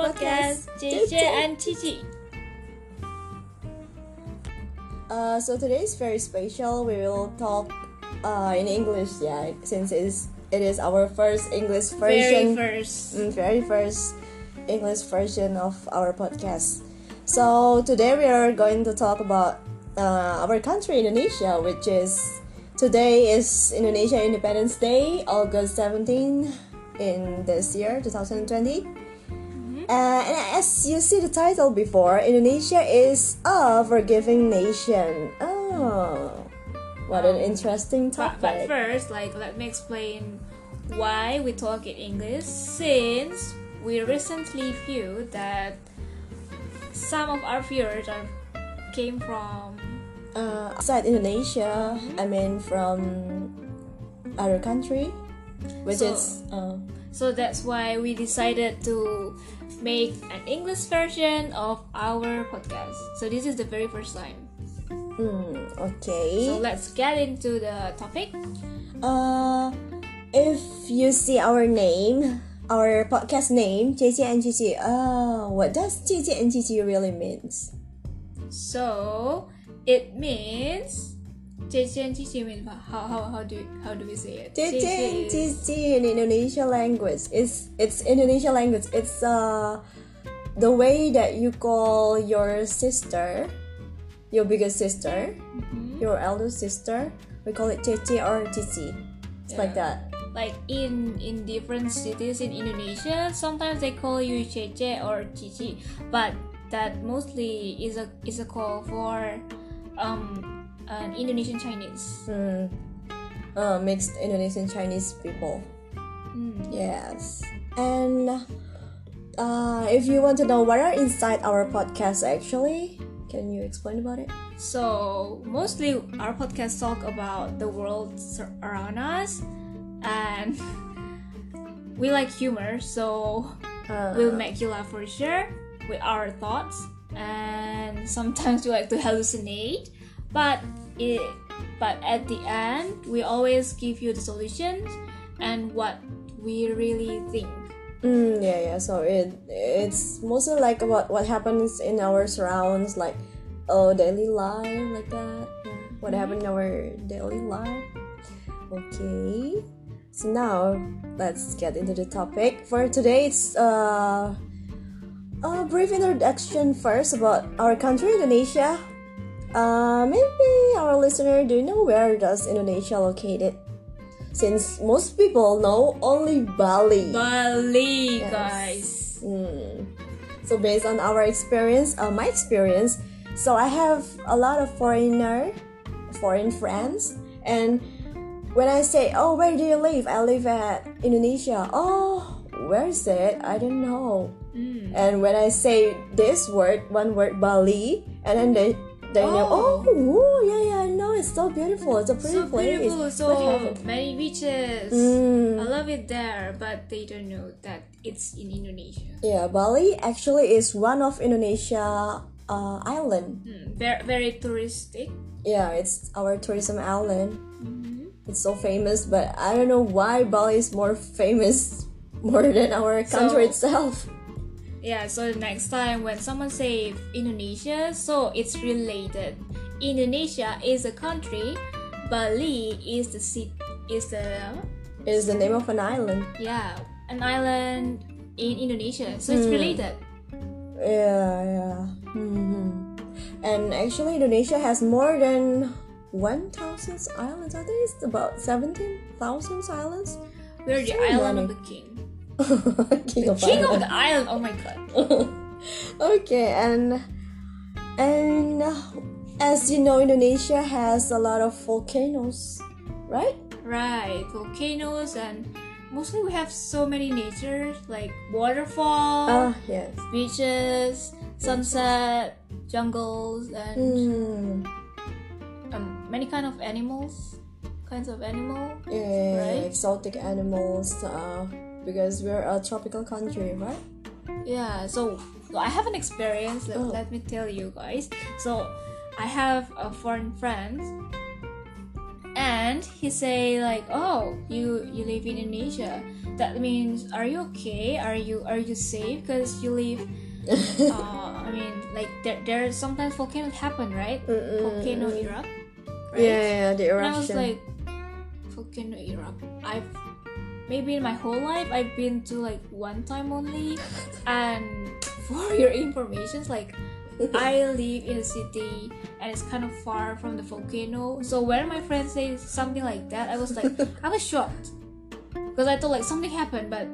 podcast JJ and Cici. Uh, so today is very special. We will talk uh, in English, yeah, since it is it is our first English version. Very first. mm, very first English version of our podcast. So today we are going to talk about uh, our country, Indonesia, which is today is Indonesia Independence Day, August 17 in this year, 2020. Uh, and as you see the title before, Indonesia is a forgiving nation. Oh, what an interesting But, but first, like, let me explain why we talk in English. Since we recently viewed that some of our viewers are came from Uh, outside Indonesia, I mean from other country, which So- is uh, So that's why we decided to make an English version of our podcast. So this is the very first time. mm, okay. So let's get into the topic. Uh, if you see our name, our podcast name, JJ and uh, what does JJ and really means? So it means Cici and Cici means how how how do how do we say it? Cici in Indonesia language. It's it's Indonesia language. It's uh the way that you call your sister, your biggest sister, Mhm. your elder sister. We call it Cici or Cici. It's like that. Like in in different cities in Indonesia, sometimes they call you Cece or Cici, but that mostly is a is a call for um an Indonesian Chinese. Hmm. Uh, mixed Indonesian Chinese people. Mm. Yes. And uh, if you want to know what are inside our podcast, actually, can you explain about it? So mostly our podcast talk about the world around us, and we like humor, so Uh, we'll make you laugh for sure with our thoughts, and sometimes we like to hallucinate, but it but at the end we always give you the solutions and what we really think. Mm, yeah, yeah. So it it's mostly like about what happens in our surrounds, like oh daily life, like that. Yeah. What happened in our daily life. Okay. So now let's get into the topic for today. It's uh, a brief introduction first about our country, Indonesia. Uh, maybe our listener do you know where does Indonesia located? Since most people know only Bali. Bali, Yes. guys. Mm. So based on our experience, uh, my experience, so I have a lot of foreigner, foreign friends, and when I say, "Oh, where do you live?" I live at Indonesia. Oh, where is it? I don't know. Mm. And when I say this word, one word Bali, and then they they know, Oh. oh, yeah, yeah, I know, it's so beautiful. It's a pretty so place. beautiful so many beaches Mm. i love it there but they don't know that it's in indonesia Yeah, Bali actually is one of Indonesia uh, island. Hmm, very, very touristic Yeah, it's our tourism island. Mhm. It's so famous, but I don't know why Bali is more famous more than our country So- itself. Yeah so the next time when someone say indonesia so it's related indonesia is a country bali is the city is the It's the name of an island. yeah an island in indonesia so it's Hmm. related Yeah, yeah. hmm And actually, Indonesia has more than 1,000 islands. I think it's about 17,000 islands. we're the island many. of the king King of king of the island oh my god okay, and and as you know, Indonesia has a lot of volcanoes, right? Right, volcanoes and mostly we have so many nature like waterfall, Ah, yes. beaches, sunset, jungles, and Hmm. um, many kind of animals, kinds of animal. Yeah, Right? exotic animals. Uh, because we're a tropical country, right? Yeah, so, so I have an experience. Let, Oh. let me tell you guys. So I have a foreign friend, and he say like, "Oh, you you live in Indonesia. That means are you okay? Are you are you safe? Because you live." uh, I mean, like there there sometimes volcanoes happen, right? Volcano erupt. Right? Yeah, yeah, the And I was like, volcano erupt. I've maybe in my whole life I've been to like one time only. and for your information, like I live in a city and it's kind of far from the volcano. So when my friend says something like that, I was like, I was shocked because I thought like something happened, but.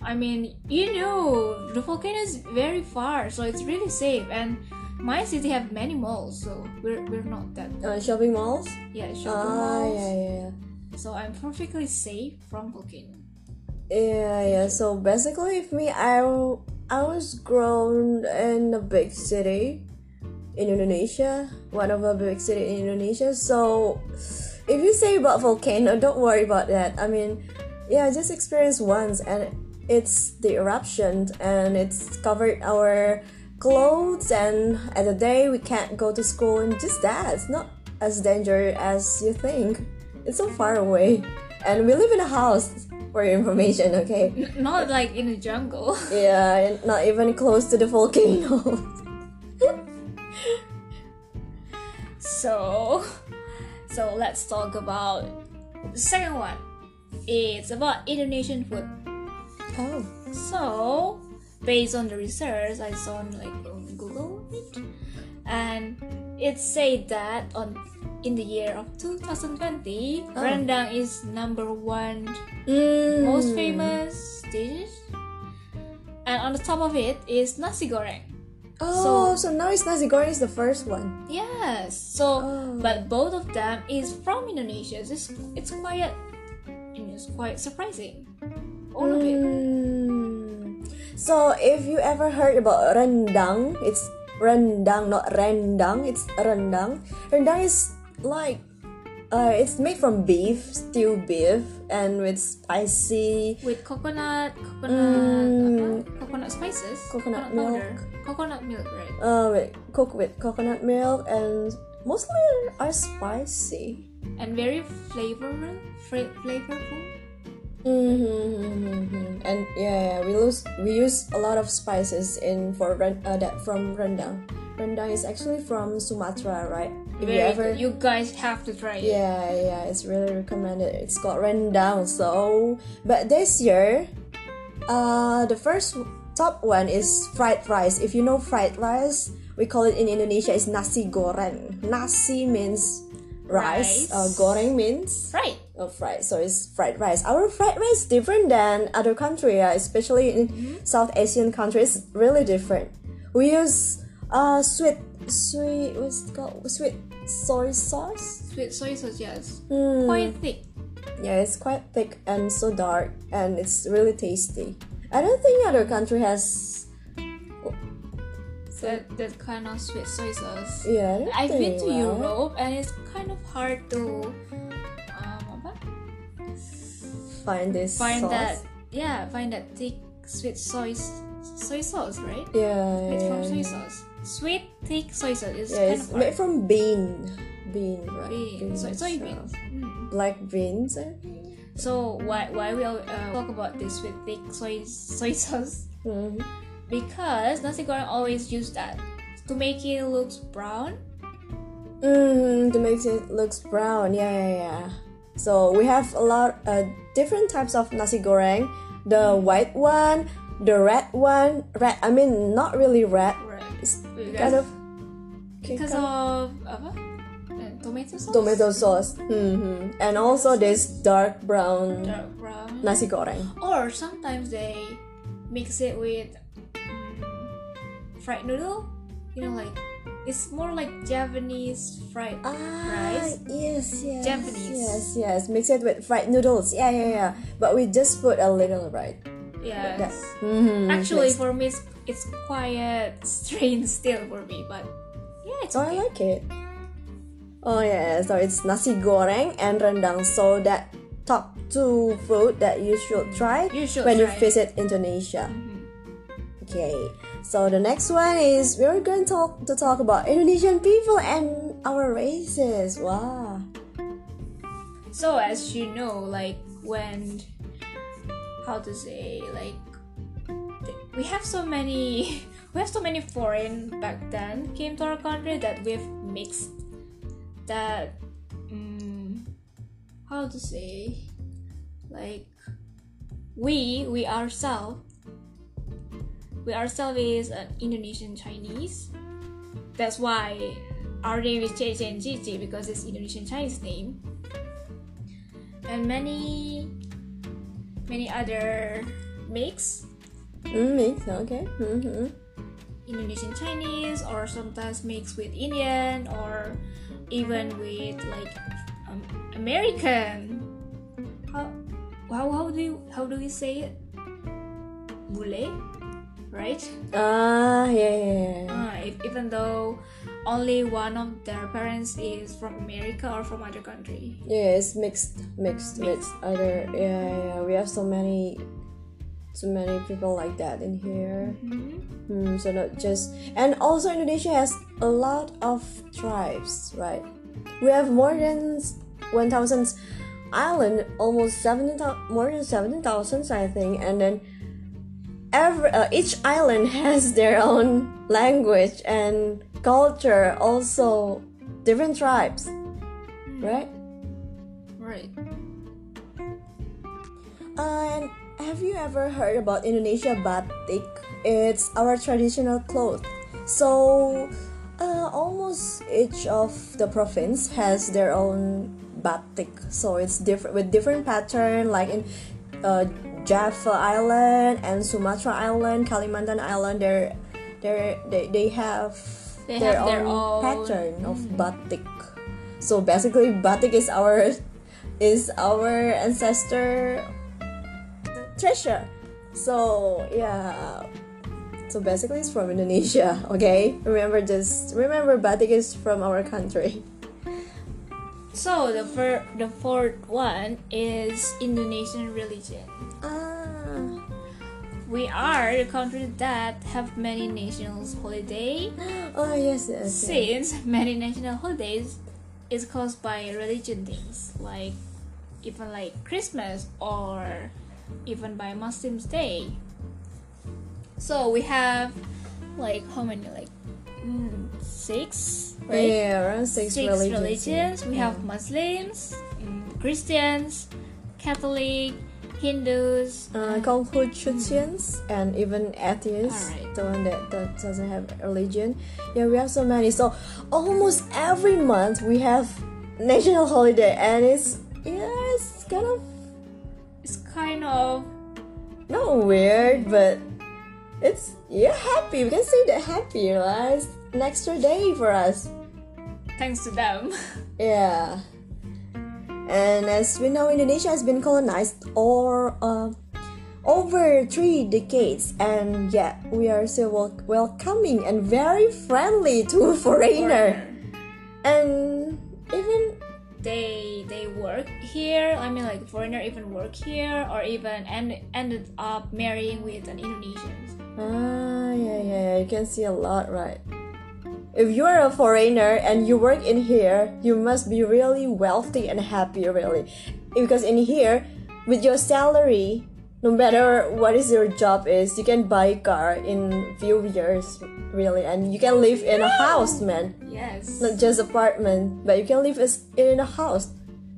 I mean, you know, the volcano is very far, so it's really safe. And my city have many malls, so we're, we're not that uh, shopping malls. yeah, shopping Ah, malls. yeah, yeah, yeah. So I'm perfectly safe from volcano. Yeah, yeah. So basically, if me, I I was grown in a big city in Indonesia, one of a big city in Indonesia. So if you say about volcano, don't worry about that. I mean, yeah, I just experienced once, and it's the eruption, and it's covered our clothes, and at the day we can't go to school, and just that. It's not as dangerous as you think. It's so far away, and we live in a house. For your information, okay? N- not like in the jungle. Yeah, not even close to the volcano. so, so let's talk about the second one. It's about Indonesian food. oh. So, based on the research I saw on like on Google, and it said that on in the year of 2020, Oh. rendang is number one Mm. most famous dishes. And on the top of it is nasi goreng. Oh, so, now it's nasi goreng is the first one. Yes. So, Oh. but both of them is from Indonesia. It's it's quite it's quite surprising. All of it. Mm. So if you ever heard about rendang, it's rendang, not rendang. It's rendang. Rendang is like, uh, it's made from beef, stewed beef, and with spicy with coconut, coconut, Mm. apa? coconut spices, Coconut powder, milk. coconut milk, right? uh, with, cooked with coconut milk, and mostly are spicy. And very flavorful, fra- flavorful. Mm-hmm. And yeah, yeah, we use we use a lot of spices in for uh, that from rendang. Rendang is actually from Sumatra, right? Very you ever, good. You guys have to try it. yeah, yeah, it's really recommended. It's called rendang. So, but this year, uh, the first top one is fried rice. If you know fried rice, we call it in Indonesia is nasi goreng. Nasi means rice. Rice. Uh, goreng means Right. of fried so it's fried rice our fried rice different than other country uh, especially in south asian countries really different we use uh sweet sweet what's it called sweet soy sauce Sweet soy sauce, yes. Mm, Quite thick. yeah it's quite thick and so dark and it's really tasty i don't think other country has That that kind of sweet soy sauce. yeah I I've been to right? Europe and it's kind of hard to um, find this find sauce. that yeah find that thick sweet soy soy sauce right? yeah It's from soy sauce. Sweet thick soy sauce is yeah kind it's of made from bean bean right Beans, soy, soybeans. Mm. black beans I think. So why why we uh, talk about this with thick soy soy sauce? Mhm. Because nasi goreng always use that to make it looks brown. Mm, to make it looks brown. Yeah, yeah, yeah. So we have a lot uh, different types of nasi goreng. The white one, the red one. Red. I mean, not really red. Because, kind of because kind of apa? Uh, tomato sauce. tomato sauce. hmm And also this dark brown Dark brown. nasi goreng. Or sometimes they mix it with mm, fried noodle. You know, like it's more like Japanese fried Ah, rice. yes, yes, Japanese. Yes, yes. Mix it with fried noodles. Yeah, yeah, yeah. But we just put a little, right? Yes. Mm-hmm. Actually, for me, it's, quite strange still for me, but yeah, it's Oh, I like it. Oh yeah, so it's nasi goreng and rendang. So that top two food that you should try You should when you try. Mm-hmm. visit Indonesia. Okay, so the next one is we're going to talk to talk about Indonesian people and our races. Wow, So as you know, like when how to say like we have so many we have so many foreign back then came to our country that we've mixed that um, how to say like we we ourselves we ourselves is an Indonesian Chinese. That's why our name is Che and Gigi because it's Indonesian Chinese name. And many many other mix Mm, mix, okay. Mm-hmm. Indonesian Chinese or sometimes mixed with Indian or even with like um, American. How, how how do you how do we say it? Bule, right? Ah, yeah, yeah, yeah. Uh, if, even though only one of their parents is from America or from other country. Yeah, it's mixed, mixed, mixed. Other, yeah, yeah. We have so many, so many people like that in here. Hmm, so not just, and also Indonesia has a lot of tribes, right? We have more than one thousand island, almost seventeen, more than seventeen thousand, I think, and then every uh, each island has their own language and culture, also different tribes, right? Right. And have you ever heard about Indonesia batik? It's our traditional cloth. So, uh, almost each of the province has their own batik. So it's different with different pattern, like in uh, Java Island and Sumatra Island, Kalimantan Island. They're, they're, they they have They their, have their own, own- pattern of batik. So basically, batik is our is our ancestor treasure. So yeah. So basically, it's from Indonesia. Okay, remember just remember batik is from our country. So the fir- the fourth one is Indonesian religion. Ah. We are the country that have many national holiday. Oh yes, yes. yes. Since many national holidays is caused by religion things like even like Christmas or even by Muslims Day. So we have like how many like mm, six right? Yeah, around six, six religions. religions. We have Muslims, mm, Christians, Catholic, Hindus. Uh, Confucians and even atheists, Alright. the one that, that doesn't have religion. Yeah, we have so many. So almost every month we have national holiday, and it's yeah, it's kind of of not weird, but it's you're happy. We can say that happy, right? It's an extra day for us. thanks to them. Yeah. And as we know, Indonesia has been colonized or uh, over three decades, and yet we are still wel- welcoming and very friendly to foreigner. And even they they work here. I mean, like foreigner even work here, or even end, ended up marrying with an Indonesian. ah yeah, yeah you can see a lot, right? If you are a foreigner and you work in here, you must be really wealthy and happy, really, because in here, with your salary, no matter what is your job is, you can buy a car in few years, really, and you can live in a house, man. Yes. Not just apartment, but you can live as- in a house,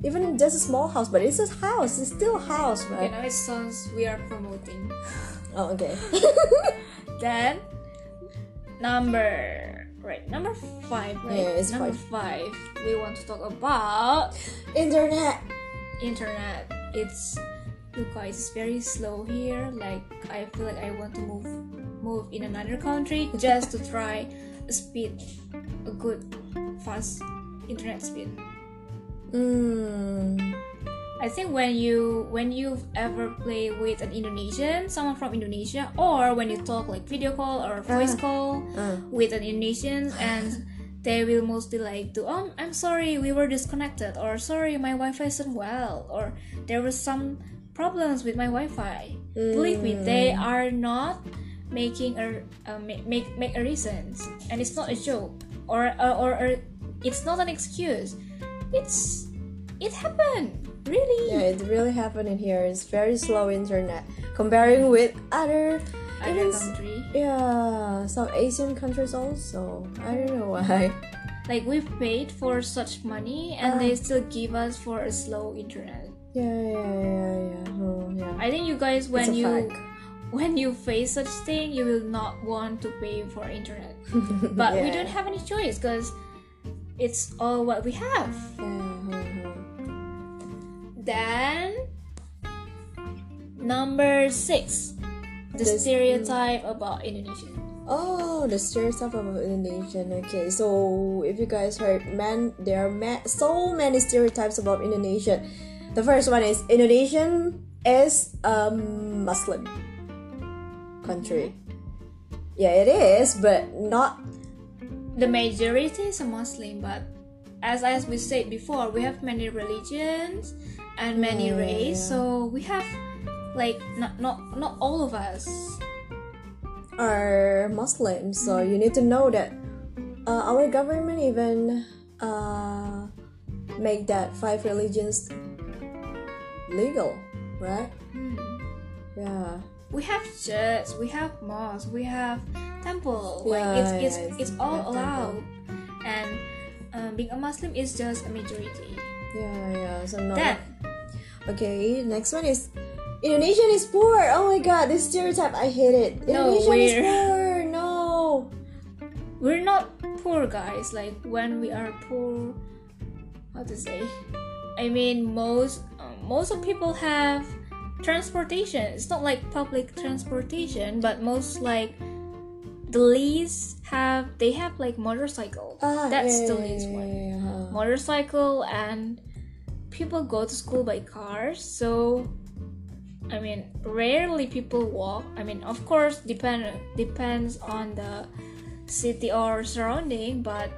even just a small house, but it's a house. It's still a house, right You know, it sounds we are promoting. Oh, okay. Then number right number five right Yeah, it's number five. we want to talk about Internet. internet it's you guys it's very slow here like i feel like i want to move move in another country just to try a speed a good fast internet speed Mm. I think when you when you've ever play with an Indonesian, someone from Indonesia, or when you talk like video call or voice Ah. call Ah. with an Indonesian, and they will mostly like do, um, I'm sorry, we were disconnected, or sorry, my Wi-Fi isn't well, or there was some problems with my Wi-Fi. Believe me, they are not making a uh, make, make make a reasons, and it's not a joke, or or, or, or it's not an excuse. It's it happened. Really. Yeah, it really happened in here. It's very slow internet comparing with other Other country. yeah some Asian countries also. I don't know why. Like we've paid for such money and Ah. they still give us for a slow internet. Yeah, yeah, yeah, yeah. Oh, yeah. I think you guys when you fact. when you face such thing you will not want to pay for internet. But we don't have any choice because it's all what we have. Yeah, uh-huh. Then number six, the This- stereotype about Indonesian. Oh, the stereotype about Indonesian. Okay, so if you guys heard, man, there are ma- so many stereotypes about Indonesia. The first one is Indonesian is a Muslim country. Yeah, it is, but not. The majority is a Muslim, but as as we said before, we have many religions and many Yeah, race, so we have like not not not all of us. are Muslims, so you need to know that uh, our government even uh, make that five religions legal, right? Hmm. Yeah. We have church, we have mosque, we have temple. Like Yeah, it's it's yeah, it's, it's- all yeah, temple. allowed, and um, being a Muslim is just a majority. Yeah, yeah. So no. Then Okay, next one is Indonesian is poor. Oh my god, this stereotype I hate it. No, is we're- poor. No. we're not poor guys. Like when we are poor, how to say? I mean, most most of people have transportation. It's not like public transportation, but most like the least have they have like motorcycle. Ah, That's yeah, the least yeah, one. yeah, yeah. Motorcycle and people go to school by cars. So I mean, rarely people walk. I mean, of course, depend depends on the city or surrounding, but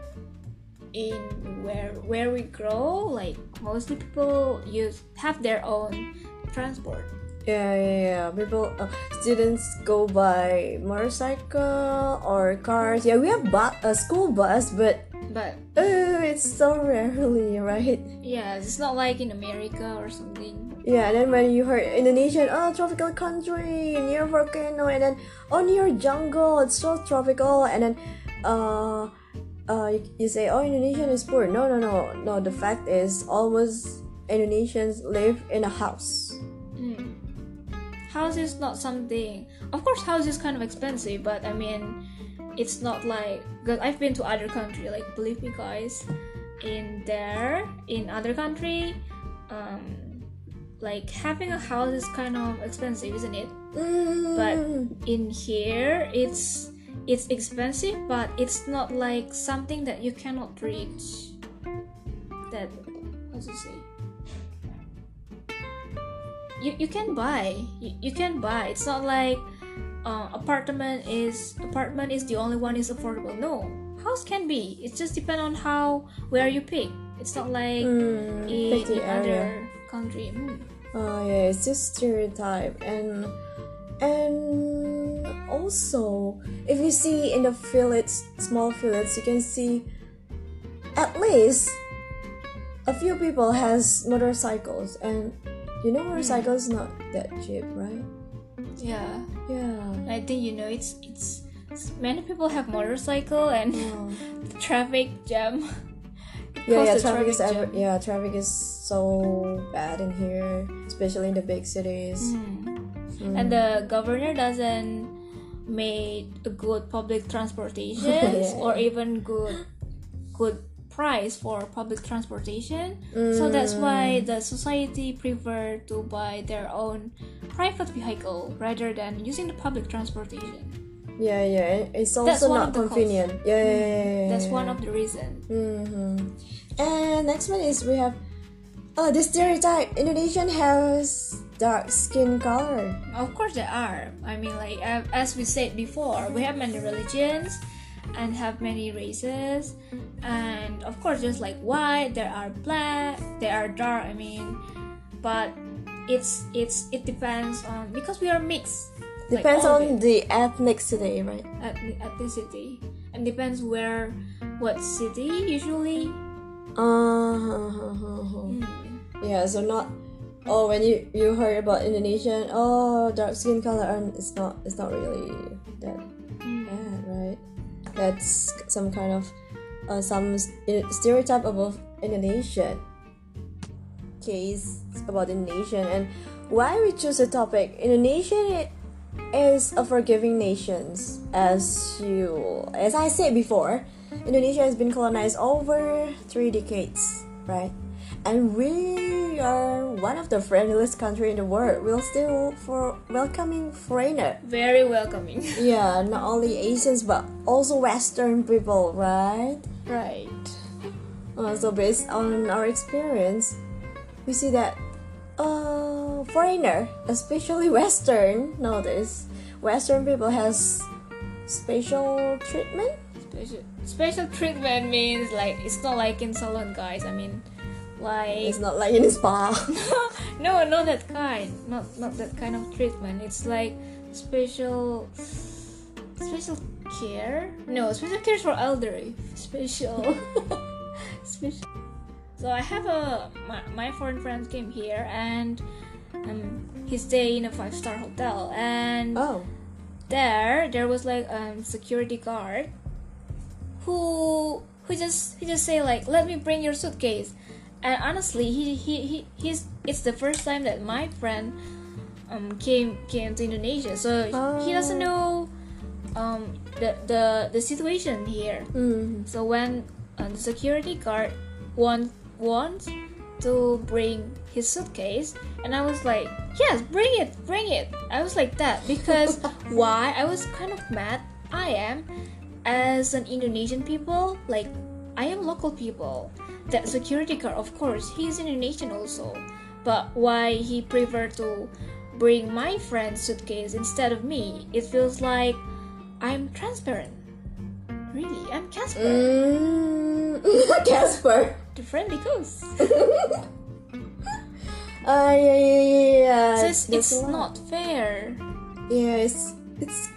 in where where we grow, like mostly people use have their own transport. Yeah, yeah, yeah. People, uh, students go by motorcycle or cars. Yeah, we have bu- a school bus, but But uh, it's so rarely, right? yeah, it's not like in America or something. Yeah, and then when you heard Indonesian, oh, tropical country near volcano, and then oh, near jungle, it's so tropical, and then uh, uh, you, say, oh, Indonesian is poor. No, no, no, no. The fact is, almost Indonesians live in a house. Mm. House is not something. Of course, house is kind of expensive, but I mean, it's not like because I've been to other country. Like believe me, guys, in there in other country, um, like having a house is kind of expensive, isn't it? But Mm. in here, it's it's expensive, but it's not like something that you cannot reach. That how to say? You, you can buy you, you can buy it's not like uh, apartment is apartment is the only one is affordable no house can be it just depend on how where you pick it's not like Mm, in, the in area. other country Mm. Oh yeah, it's just stereotype and and also if you see in the fillets small fillets you can see at least a few people has motorcycles. And you know motorcycles not that cheap right? Yeah. Yeah. I think you know it's it's, it's many people have motorcycle and yeah. traffic jam. yeah, yeah traffic is ever, yeah traffic is so bad in here especially in the big cities. Mm. And the governor doesn't make a good public transportation Yeah. or even good good price for public transportation. So that's why the society prefer to buy their own private vehicle rather than using the public transportation. yeah yeah it's also not of the costs. convenient yeah, yeah, yeah, yeah, That's one of the reasons. hmm And next one is we have uh, the stereotype Indonesian has dark skin color. Of course, there are. I mean, like uh, as we said before, we have many religions and have many races, and of course, just like white, there are black, there are dark. I mean, but it's it's it depends on because we are mixed. Depends of on the ethnicity, right? at ethnicity and depends where what city usually. Uh, huh, huh, huh, huh. Hmm. Yeah, so not oh when you you heard about Indonesian oh dark skin color and it's not it's not really that bad, right? That's some kind of uh, some stereotype about Indonesian case about Indonesian. And why we choose a topic Indonesian is a forgiving nation as you as I said before Indonesia has been colonized over three decades right and we are one of the friendliest country in the world we're still for welcoming foreigner Very welcoming. yeah not only Asians but also Western people right right. uh, so based on our experience, we see that uh, foreigner, especially Western, nowadays, Western people has special treatment. Special special treatment means like it's not like in salon, guys. I mean, like It's not like in a spa. no, not that kind. Not not that kind of treatment. It's like special special care. No, special care for elderly. Special special. So I have a my, my foreign friend came here and um he stayed in a five star hotel and oh, there there was like um security guard who who just he just say like let me bring your suitcase and honestly he he, he he's it's the first time that my friend um came came to indonesia so he doesn't know um the the the situation here mm. so when uh, the security guard want wants to bring his suitcase, and I was like, "Yes, bring it, bring it." I was like that because why? I was kind of mad. I am as an Indonesian people, like I am local people. That security guard, of course, he's Indonesian also, but why he prefer to bring my friend's suitcase instead of me? It feels like I'm transparent. Really, I'm Casper, Mm. Casper. the friendly ghost. Uh, yeah, yeah, yeah, yeah. So it's, it's not fair. Yeah, it's it's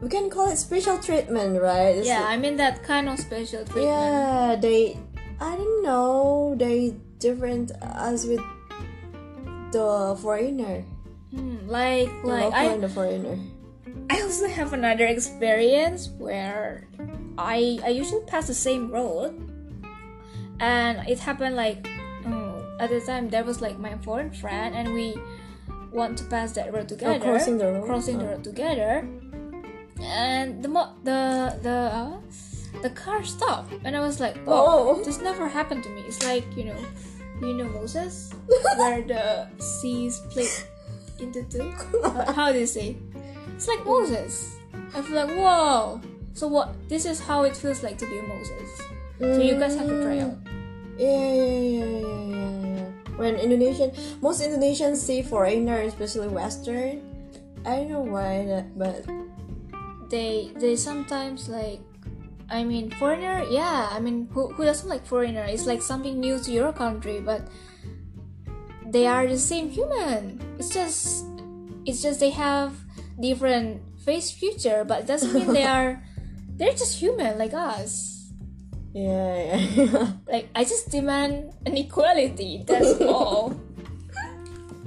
we can call it special treatment, right? It's Yeah, like- I mean that kind of special treatment. Yeah, they. I don't know. They different as with the foreigner, Hmm, like the like I and the foreigner. I also have another experience where I I usually pass the same road, and it happened like oh, at the time there was like my foreign friend and we want to pass that road together, Oh, crossing the road? crossing the Oh. road together, and the mo- the the uh, the car stopped, and I was like, oh, Oh. this never happened to me. It's like you know, you know Moses, where the sea split into two. Uh, how do you say? It's like Moses. I feel like whoa. So what? This is how it feels like to be a Moses. So you guys have to try out. Yeah, yeah, yeah, yeah, yeah, yeah. When Indonesian, most Indonesians see foreigner, especially Western. I don't know why that, but They they sometimes like. I mean, foreigner, yeah. I mean, who, who doesn't like foreigner? It's like something new to your country, but they are the same human. It's just, it's just they have different face future, but it doesn't mean they are, they're just human like us. yeah, yeah. Like I just demand an equality. That's all.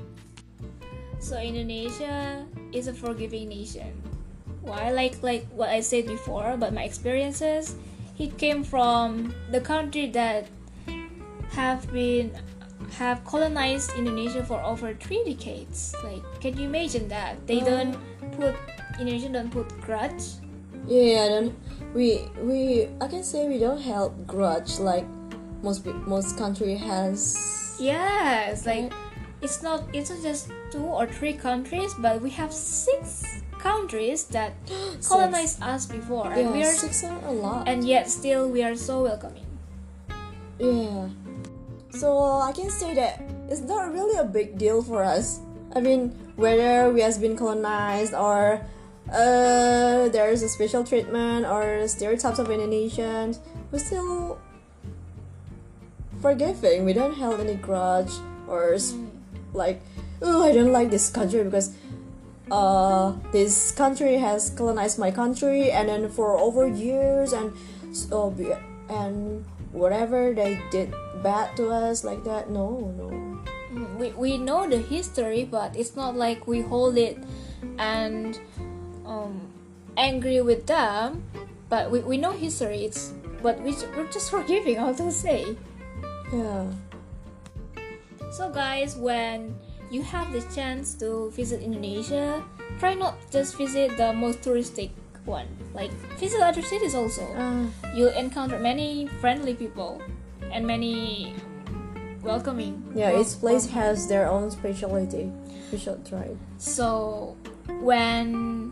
so Indonesia is a forgiving nation. Why? Like like what I said before about my experiences. he came from the country that have been have colonized Indonesia for over three decades. Like, can you imagine that? They mm. don't put Indonesia don't put grudge. Yeah, then we we I can say we don't help grudge like most most country has. Yes, like it's not it's not just two or three countries, but we have six countries that colonized us before, and we are six are a lot. and yet still we are so welcoming. yeah, so I can say that it's not really a big deal for us. I mean, whether we has been colonized or uh, there is a special treatment or stereotypes of Indonesians, we still forgiving. We don't hold any grudge or s like, oh, I don't like this country because uh, this country has colonized my country, and then for over years, and so and whatever they did bad to us like that. No, no. we, we know the history, but it's not like we hold it and um, angry with them. But we, we know history. It's but we, we're just forgiving. How to say? Yeah. So guys, when you have the chance to visit Indonesia, try not just visit the most touristic one. Like visit other cities also. Uh, You'll encounter many friendly people and many welcoming. yeah, each place has their own specialty. We should try. So when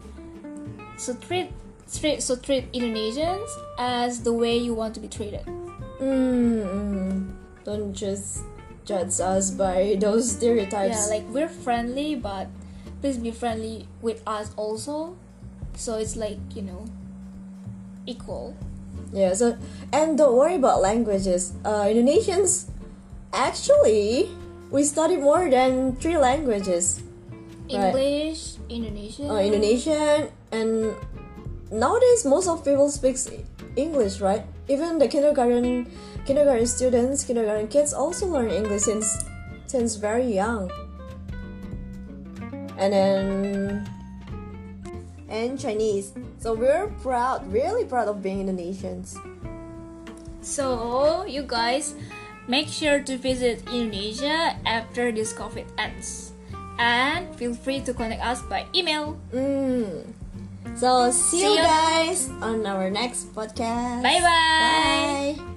so treat treat so treat Indonesians as the way you want to be treated. Mm, mm. Don't just judge us by those stereotypes. Yeah, like we're friendly, but please be friendly with us also. So it's like you know equal. Yeah, so and don't worry about languages. Uh, Indonesians actually we study more than three languages. Right. English, Indonesian. Uh, Indonesian and nowadays most of people speaks English, right? Even the kindergarten kindergarten students, kindergarten kids also learn English since since very young. And then and Chinese. So we're proud, really proud of being Indonesians. So you guys make sure to visit Indonesia after this COVID ends. And feel free to contact us by email. Mm. So see, See you you. guys on our next podcast. Bye bye. Bye.